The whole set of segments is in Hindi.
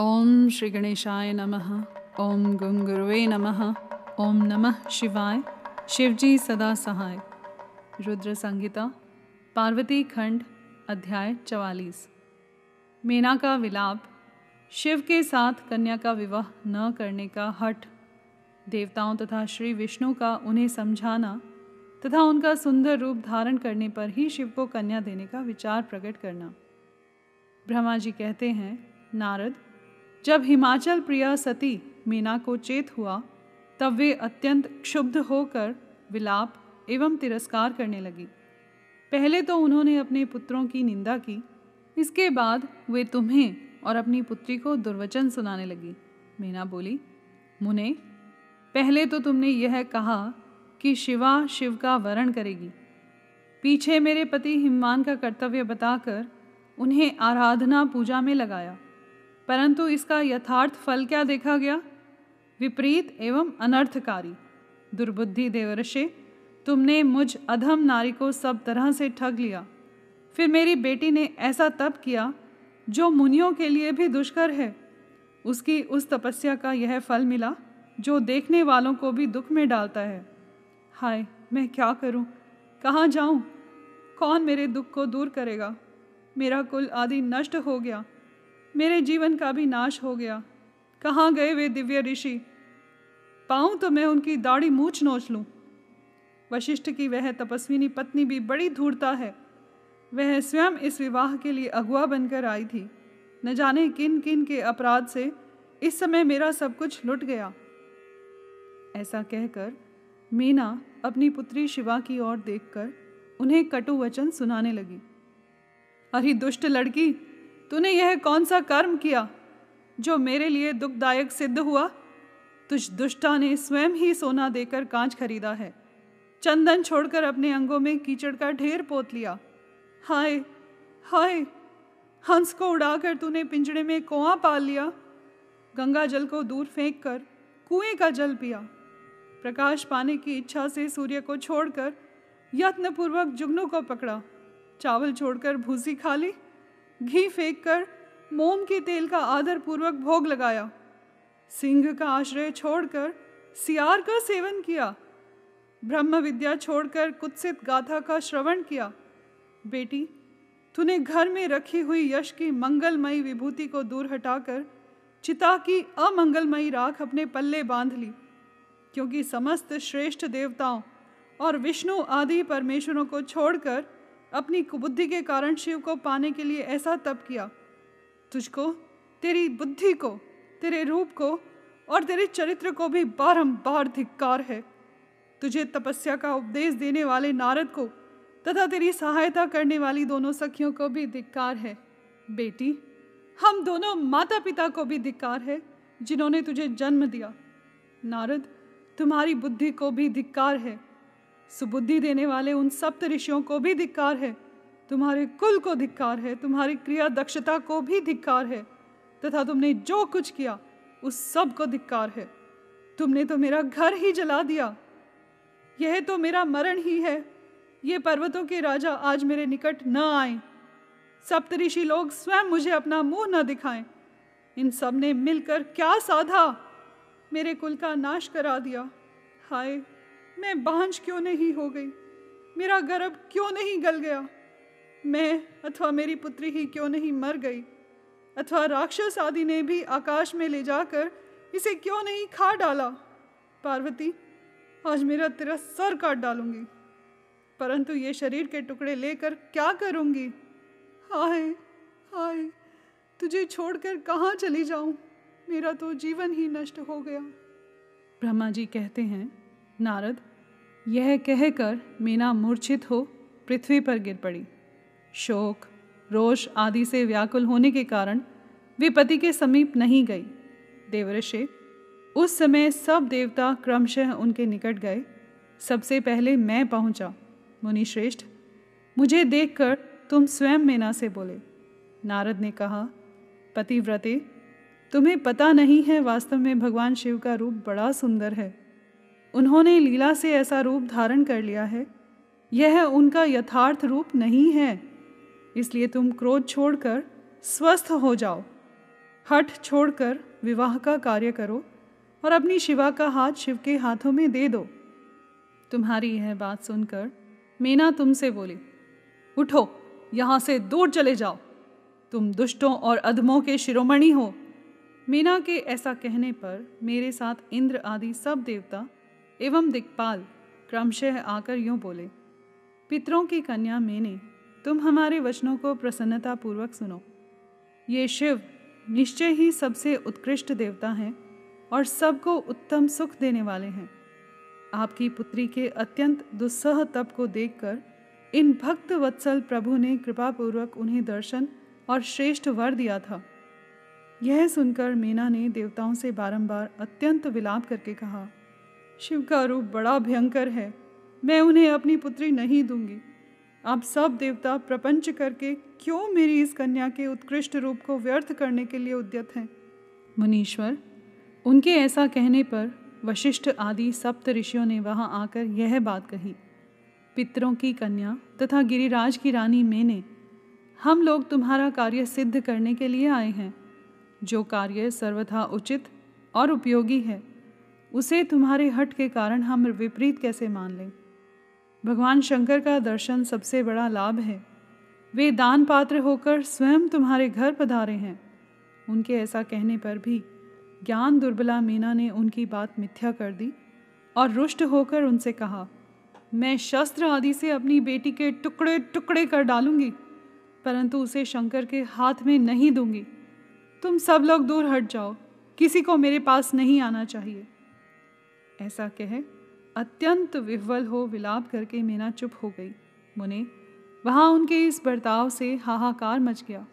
ओम श्री गणेशाय नमः। ओम गुंगुरुवे नमः। ओम नमः शिवाय। शिवजी सदा सहाय। रुद्र संहिता, पार्वती खंड, अध्याय चवालीस। मीना का विलाप, शिव के साथ कन्या का विवाह न करने का हट। देवताओं तथा श्री विष्णु का उन्हें समझाना तथा उनका सुंदर रूप धारण करने पर ही शिव को कन्या देने का विचार प्रकट करना। ब्रह्मा जी कहते हैं, नारद जब हिमाचल प्रिया सती मीना को चेत हुआ, तब वे अत्यंत क्षुब्ध होकर विलाप एवं तिरस्कार करने लगी। पहले तो उन्होंने अपने पुत्रों की निंदा की, इसके बाद वे तुम्हें और अपनी पुत्री को दुर्वचन सुनाने लगी। मीना बोली, मुने, पहले तो तुमने यह कहा कि शिवा शिव का वरण करेगी। पीछे मेरे पति हिमवान का कर्तव्य बताकर उन्हें आराधना पूजा में लगाया। परंतु इसका यथार्थ फल क्या देखा गया? विपरीत एवं अनर्थकारी। दुर्बुद्धि देवरषे, तुमने मुझ अधम नारी को सब तरह से ठग लिया। फिर मेरी बेटी ने ऐसा तप किया, जो मुनियों के लिए भी दुष्कर है। उसकी उस तपस्या का यह फल मिला, जो देखने वालों को भी दुख में डालता है। हाय, मैं क्या करूँ? कहाँ जाऊँ? कौन मेरे दुख को दूर करेगा? मेरा कुल आदि नष्ट हो गया। मेरे जीवन का भी नाश हो गया। कहाँ गए वे दिव्य ऋषि? पाऊँ तो मैं उनकी दाढ़ी मूछ नोच लूँ। वशिष्ठ की वह तपस्विनी पत्नी भी बड़ी धूर्ता है। वह स्वयं इस विवाह के लिए अगुआ बनकर आई थी। न जाने किन किन के अपराध से इस समय मेरा सब कुछ लुट गया। ऐसा कहकर मीना अपनी पुत्री शिवा की ओर देखकर उन्हें कटु वचन सुनाने लगी। अरे दुष्ट लड़की! तूने यह कौन सा कर्म किया जो मेरे लिए दुखदायक सिद्ध हुआ? तुझ दुष्टा ने स्वयं ही सोना देकर कांच खरीदा है। चंदन छोड़कर अपने अंगों में कीचड़ का ढेर पोत लिया। हाय हाय, हंस को उड़ाकर तूने पिंजड़े में कुआँ पाल लिया। गंगा जल को दूर फेंक कर कुएँ का जल पिया। प्रकाश पाने की इच्छा से सूर्य को छोड़कर यत्नपूर्वक जुगनू को पकड़ा। चावल छोड़कर भूसी खा ली। घी फेंक कर मोम के तेल का आदर पूर्वक भोग लगाया। सिंह का आश्रय छोड़कर सियार का सेवन किया। ब्रह्म विद्या छोड़कर कुत्सित गाथा का श्रवण किया। बेटी, तूने घर में रखी हुई यश की मंगलमयी विभूति को दूर हटाकर चिता की अमंगलमयी राख अपने पल्ले बाँध ली, क्योंकि समस्त श्रेष्ठ देवताओं और विष्णु आदि परमेश्वरों को छोड़कर अपनी कुबुद्धि के कारण शिव को पाने के लिए ऐसा तप किया। तुझको, तेरी बुद्धि को, तेरे रूप को और तेरे चरित्र को भी बारंबार धिक्कार है। तुझे तपस्या का उपदेश देने वाले नारद को तथा तेरी सहायता करने वाली दोनों सखियों को भी धिक्कार है। बेटी, हम दोनों माता पिता को भी धिक्कार है, जिन्होंने तुझे जन्म दिया। नारद, तुम्हारी बुद्धि को भी धिक्कार है। सुबुद्धि देने वाले उन सप्त ऋषियों को भी धिक्कार है। तुम्हारे कुल को धिक्कार है, तुम्हारी क्रिया दक्षता को भी धिक्कार है, तथा तुमने जो कुछ किया, उस सबको धिक्कार है। तुमने तो मेरा घर ही जला दिया। यह तो मेरा मरण ही है। ये पर्वतों के राजा आज मेरे निकट न आए। सप्तऋषि लोग स्वयं मुझे अपना मुँह न दिखाएँ। इन सबने मिलकर क्या साधा? मेरे कुल का नाश करा दिया। हाय मैं बांझ क्यों नहीं हो गई? मेरा गर्भ क्यों नहीं गल गया? मैं अथवा मेरी पुत्री ही क्यों नहीं मर गई? अथवा राक्षस आदि ने भी आकाश में ले जाकर इसे क्यों नहीं खा डाला? पार्वती, आज मेरा तेरा सर काट डालूँगी। परंतु ये शरीर के टुकड़े लेकर क्या करूँगी? हाय हाय, तुझे छोड़कर कहाँ चली जाऊँ? मेरा तो जीवन ही नष्ट हो गया। ब्रह्मा जी कहते हैं नारद, यह कहकर मीना मूर्छित हो पृथ्वी पर गिर पड़ी। शोक, रोष आदि से व्याकुल होने के कारण वे पति के समीप नहीं गई। देवऋषि उस समय सब देवता क्रमशः उनके निकट गए। सबसे पहले मैं पहुँचा। मुनि श्रेष्ठ मुझे देखकर तुम स्वयं मीना से बोले। नारद ने कहा, पतिव्रते, तुम्हें पता नहीं है वास्तव में भगवान शिव का रूप बड़ा सुंदर है। उन्होंने लीला से ऐसा रूप धारण कर लिया है। यह उनका यथार्थ रूप नहीं है। इसलिए तुम क्रोध छोड़कर स्वस्थ हो जाओ। हठ छोड़कर विवाह का कार्य करो और अपनी शिवा का हाथ शिव के हाथों में दे दो। तुम्हारी यह बात सुनकर मीना तुमसे बोली, उठो, यहाँ से दूर चले जाओ। तुम दुष्टों और अधमों के शिरोमणि हो। मीना के ऐसा कहने पर मेरे साथ इंद्र आदि सब देवता एवं दिक्पाल क्रमशः आकर यूँ बोले, पितरों की कन्या मैंने, तुम हमारे वचनों को प्रसन्नता पूर्वक सुनो। ये शिव निश्चय ही सबसे उत्कृष्ट देवता हैं और सबको उत्तम सुख देने वाले हैं। आपकी पुत्री के अत्यंत दुस्सह तप को देखकर इन भक्त वत्सल प्रभु ने कृपा पूर्वक उन्हें दर्शन और श्रेष्ठ वर दिया था। यह सुनकर मीना ने देवताओं से बारंबार अत्यंत विलाप करके कहा शिव का रूप बड़ा भयंकर है। मैं उन्हें अपनी पुत्री नहीं दूँगी। आप सब देवता प्रपंच करके क्यों मेरी इस कन्या के उत्कृष्ट रूप को व्यर्थ करने के लिए उद्यत हैं? मुनीश्वर, उनके ऐसा कहने पर वशिष्ठ आदि सप्त ऋषियों ने वहाँ आकर यह बात कही। पितरों की कन्या तथा गिरिराज की रानी मैंने, हम लोग तुम्हारा कार्य सिद्ध करने के लिए आए हैं। जो कार्य सर्वथा उचित और उपयोगी है उसे तुम्हारे हट के कारण हम विपरीत कैसे मान लें? भगवान शंकर का दर्शन सबसे बड़ा लाभ है। वे दान पात्र होकर स्वयं तुम्हारे घर पधारे हैं। उनके ऐसा कहने पर भी ज्ञान दुर्बला मीना ने उनकी बात मिथ्या कर दी और रुष्ट होकर उनसे कहा, मैं शस्त्र आदि से अपनी बेटी के टुकड़े टुकड़े कर डालूँगी, परंतु उसे शंकर के हाथ में नहीं दूँगी। तुम सब लोग दूर हट जाओ। किसी को मेरे पास नहीं आना चाहिए। ऐसा कह, अत्यंत विह्वल हो विलाप करके मीना चुप हो गई। मुने, वहाँ उनके इस बर्ताव से हाहाकार मच गया।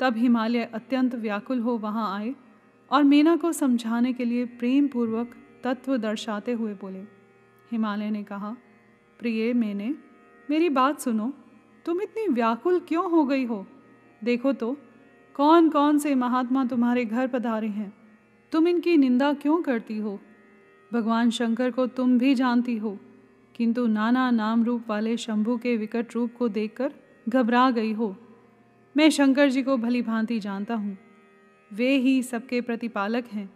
तब हिमालय अत्यंत व्याकुल हो वहाँ आए और मीना को समझाने के लिए प्रेम पूर्वक तत्व दर्शाते हुए बोले। हिमालय ने कहा, प्रिय मैंने, मेरी बात सुनो। तुम इतनी व्याकुल क्यों हो गई हो? देखो तो कौन कौन से महात्मा तुम्हारे घर पधारे हैं? तुम इनकी निंदा क्यों करती हो? भगवान शंकर को तुम भी जानती हो। किंतु नाना नाम रूप वाले शंभु के विकट रूप को देखकर घबरा गई हो। मैं शंकर जी को भली भांति जानता हूँ। वे ही सबके प्रतिपालक हैं।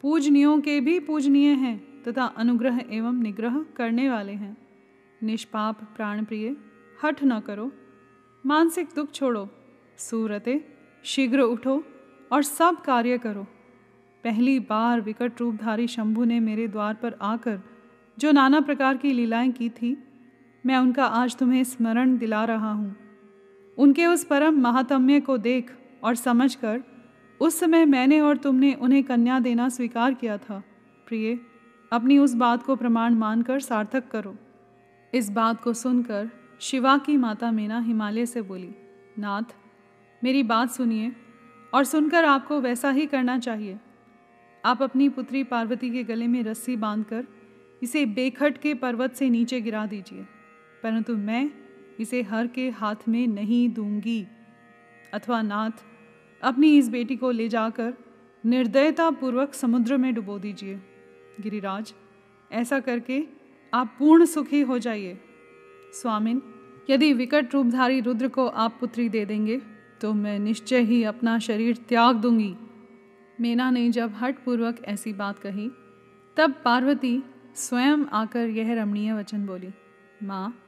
पूजनियों के भी पूजनीय हैं तथा अनुग्रह एवं निग्रह करने वाले हैं। निष्पाप प्राण प्रिय हठ न करो। मानसिक दुख छोड़ो। सूरते, शीघ्र उठो और सब कार्य करो। पहली बार विकट रूपधारी शंभु ने मेरे द्वार पर आकर जो नाना प्रकार की लीलाएँ की थी, मैं उनका आज तुम्हें स्मरण दिला रहा हूँ। उनके उस परम महात्म्य को देख और समझकर उस समय मैंने और तुमने उन्हें कन्या देना स्वीकार किया था। प्रिय, अपनी उस बात को प्रमाण मानकर सार्थक करो। इस बात को सुनकर शिवा की माता मीना हिमालय से बोली, नाथ, मेरी बात सुनिए और सुनकर आपको वैसा ही करना चाहिए। आप अपनी पुत्री पार्वती के गले में रस्सी बांधकर इसे बेखट के पर्वत से नीचे गिरा दीजिए, परंतु मैं इसे हर के हाथ में नहीं दूँगी। अथवा नाथ, अपनी इस बेटी को ले जाकर निर्दयतापूर्वक समुद्र में डुबो दीजिए। गिरिराज, ऐसा करके आप पूर्ण सुखी हो जाइए। स्वामिन, यदि विकट रूपधारी रुद्र को आप पुत्री दे देंगे तो मैं निश्चय ही अपना शरीर त्याग दूँगी। मीना ने जब हठपूर्वक ऐसी बात कही, तब पार्वती स्वयं आकर यह रमणीय वचन बोली, माँ,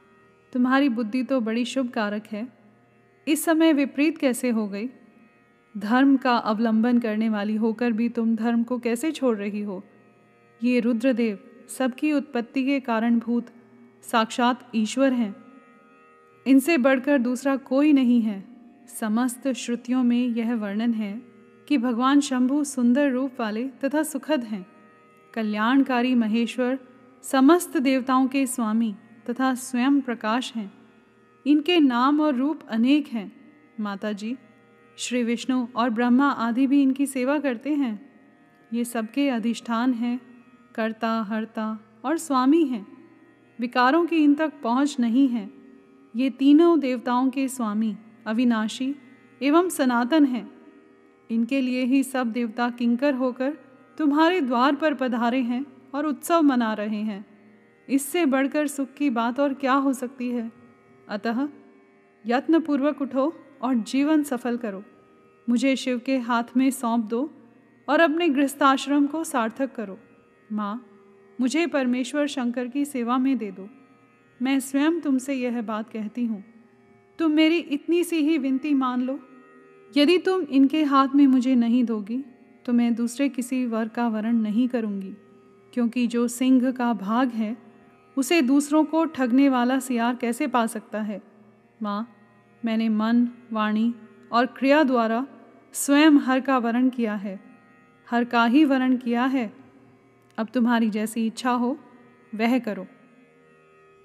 तुम्हारी बुद्धि तो बड़ी शुभ कारक है। इस समय विपरीत कैसे हो गई? धर्म का अवलंबन करने वाली होकर भी तुम धर्म को कैसे छोड़ रही हो? ये रुद्रदेव सबकी उत्पत्ति के कारणभूत साक्षात ईश्वर हैं। इनसे बढ़कर दूसरा कोई नहीं है। समस्त श्रुतियों में यह वर्णन है कि भगवान शंभु सुंदर रूप वाले तथा सुखद हैं। कल्याणकारी महेश्वर, समस्त देवताओं के स्वामी तथा स्वयं प्रकाश हैं। इनके नाम और रूप अनेक हैं। माता जी श्री विष्णु और ब्रह्मा आदि भी इनकी सेवा करते हैं। ये सबके अधिष्ठान हैं, कर्ता, हर्ता और स्वामी हैं। विकारों की इन तक पहुँच नहीं है। ये तीनों देवताओं के स्वामी, अविनाशी एवं सनातन हैं। इनके लिए ही सब देवता किंकर होकर तुम्हारे द्वार पर पधारे हैं और उत्सव मना रहे हैं। इससे बढ़कर सुख की बात और क्या हो सकती है? अतः यत्नपूर्वक उठो और जीवन सफल करो। मुझे शिव के हाथ में सौंप दो और अपने गृहस्थाश्रम को सार्थक करो। माँ, मुझे परमेश्वर शंकर की सेवा में दे दो। मैं स्वयं तुमसे यह बात कहती हूँ। तुम मेरी इतनी सी ही विनती मान लो। यदि तुम इनके हाथ में मुझे नहीं दोगी तो मैं दूसरे किसी वर का वर्ण नहीं करूँगी, क्योंकि जो सिंह का भाग है, उसे दूसरों को ठगने वाला सियार कैसे पा सकता है? माँ, मैंने मन, वाणी और क्रिया द्वारा स्वयं हर का वर्ण किया है। हर का ही वर्ण किया है। अब तुम्हारी जैसी इच्छा हो, वह करो।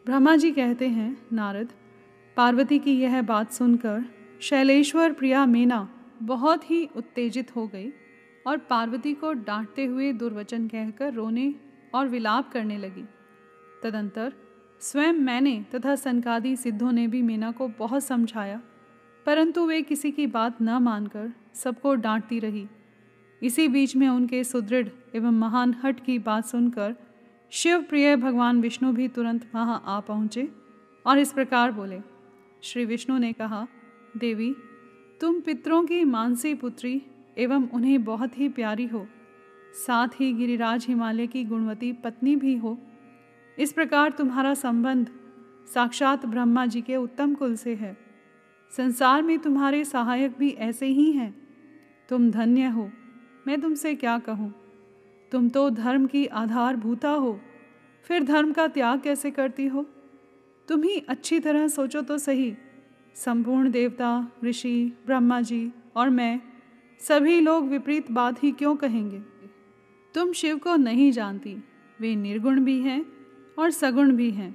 ब्रह्मा जी कहते हैं, नारद, पार्वती की यह बात सुनकर शैलेश्वर प्रिया मीना बहुत ही उत्तेजित हो गई और पार्वती को डांटते हुए दुर्वचन कहकर रोने और विलाप करने लगी। तदंतर स्वयं मैंने तथा सनकादि सिद्धों ने भी मीना को बहुत समझाया, परंतु वे किसी की बात न मानकर सबको डांटती रही। इसी बीच में उनके सुदृढ़ एवं महान हट की बात सुनकर शिव प्रिय भगवान विष्णु भी तुरंत वहाँ आ पहुँचे और इस प्रकार बोले, श्री विष्णु ने कहा देवी, तुम पितरों की मानसी पुत्री एवं उन्हें बहुत ही प्यारी हो। साथ ही गिरिराज हिमालय की गुणवती पत्नी भी हो। इस प्रकार तुम्हारा संबंध साक्षात ब्रह्मा जी के उत्तम कुल से है। संसार में तुम्हारे सहायक भी ऐसे ही हैं। तुम धन्य हो। मैं तुमसे क्या कहूँ? तुम तो धर्म की आधारभूता हो। फिर धर्म का त्याग कैसे करती हो? तुम ही अच्छी तरह सोचो तो सही। संपूर्ण देवता, ऋषि, ब्रह्मा जी और मैं, सभी लोग विपरीत बात ही क्यों कहेंगे? तुम शिव को नहीं जानती। वे निर्गुण भी हैं और सगुण भी हैं,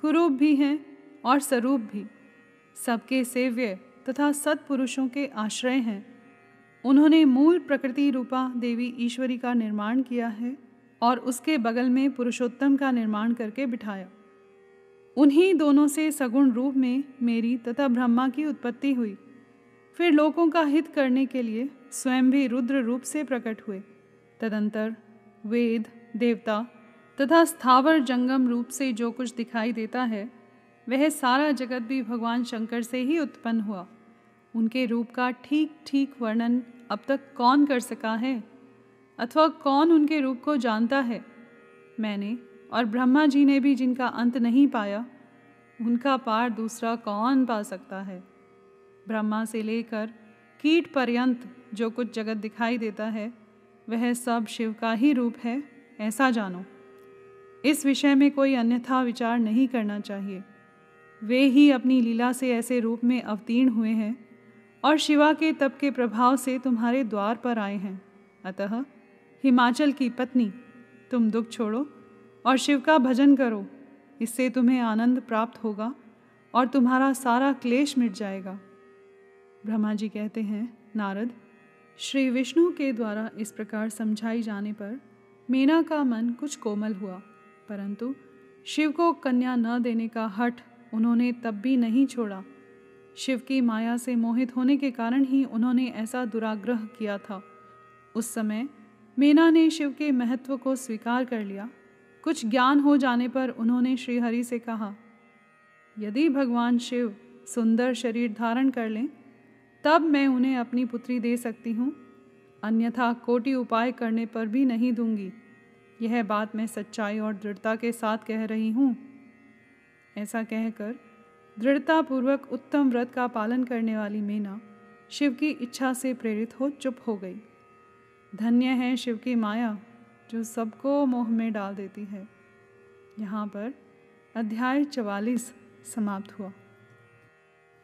कुरूप भी हैं और स्वरूप भी। सबके सेव्य तथा सत्पुरुषों के आश्रय हैं। उन्होंने मूल प्रकृति रूपा देवी ईश्वरी का निर्माण किया है और उसके बगल में पुरुषोत्तम का निर्माण करके बिठाया। उन्हीं दोनों से सगुण रूप में मेरी तथा ब्रह्मा की उत्पत्ति हुई। फिर लोगों का हित करने के लिए स्वयं भी रुद्र रूप से प्रकट हुए। तदंतर वेद, देवता तथा स्थावर जंगम रूप से जो कुछ दिखाई देता है, वह सारा जगत भी भगवान शंकर से ही उत्पन्न हुआ। उनके रूप का ठीक ठीक वर्णन अब तक कौन कर सका है? अथवा कौन उनके रूप को जानता है? मैंने और ब्रह्मा जी ने भी जिनका अंत नहीं पाया, उनका पार दूसरा कौन पा सकता है? ब्रह्मा से लेकर कीट पर्यंत जो कुछ जगत दिखाई देता है, वह सब शिव का ही रूप है, ऐसा जानो। इस विषय में कोई अन्यथा विचार नहीं करना चाहिए। वे ही अपनी लीला से ऐसे रूप में अवतीर्ण हुए हैं और शिवा के तप के प्रभाव से तुम्हारे द्वार पर आए हैं। अतः हिमाचल की पत्नी, तुम दुख छोड़ो। और शिव का भजन करो। इससे तुम्हें आनंद प्राप्त होगा और तुम्हारा सारा क्लेश मिट जाएगा। ब्रह्मा जी कहते हैं, नारद, श्री विष्णु के द्वारा इस प्रकार समझाई जाने पर मीना का मन कुछ कोमल हुआ, परंतु शिव को कन्या न देने का हठ उन्होंने तब भी नहीं छोड़ा। शिव की माया से मोहित होने के कारण ही उन्होंने ऐसा दुराग्रह किया था। उस समय मीना ने शिव के महत्व को स्वीकार कर लिया। कुछ ज्ञान हो जाने पर उन्होंने श्रीहरि से कहा, यदि भगवान शिव सुंदर शरीर धारण कर लें, तब मैं उन्हें अपनी पुत्री दे सकती हूँ। अन्यथा कोटि उपाय करने पर भी नहीं दूँगी। यह बात मैं सच्चाई और दृढ़ता के साथ कह रही हूँ। ऐसा कहकर दृढ़तापूर्वक उत्तम व्रत का पालन करने वाली मीना शिव की इच्छा से प्रेरित हो चुप हो गई। धन्य है शिव की माया। जो सबको मोह में डाल देती है। यहाँ पर अध्याय चवालीस समाप्त हुआ।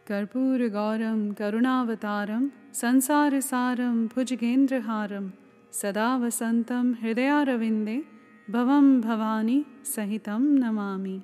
कर्पूर गौरम करुणावतारम संसार सारम भुजगेंद्रहारम सदा वसंतम हृदयारविंदे भवम भवानी सहितम नमामि।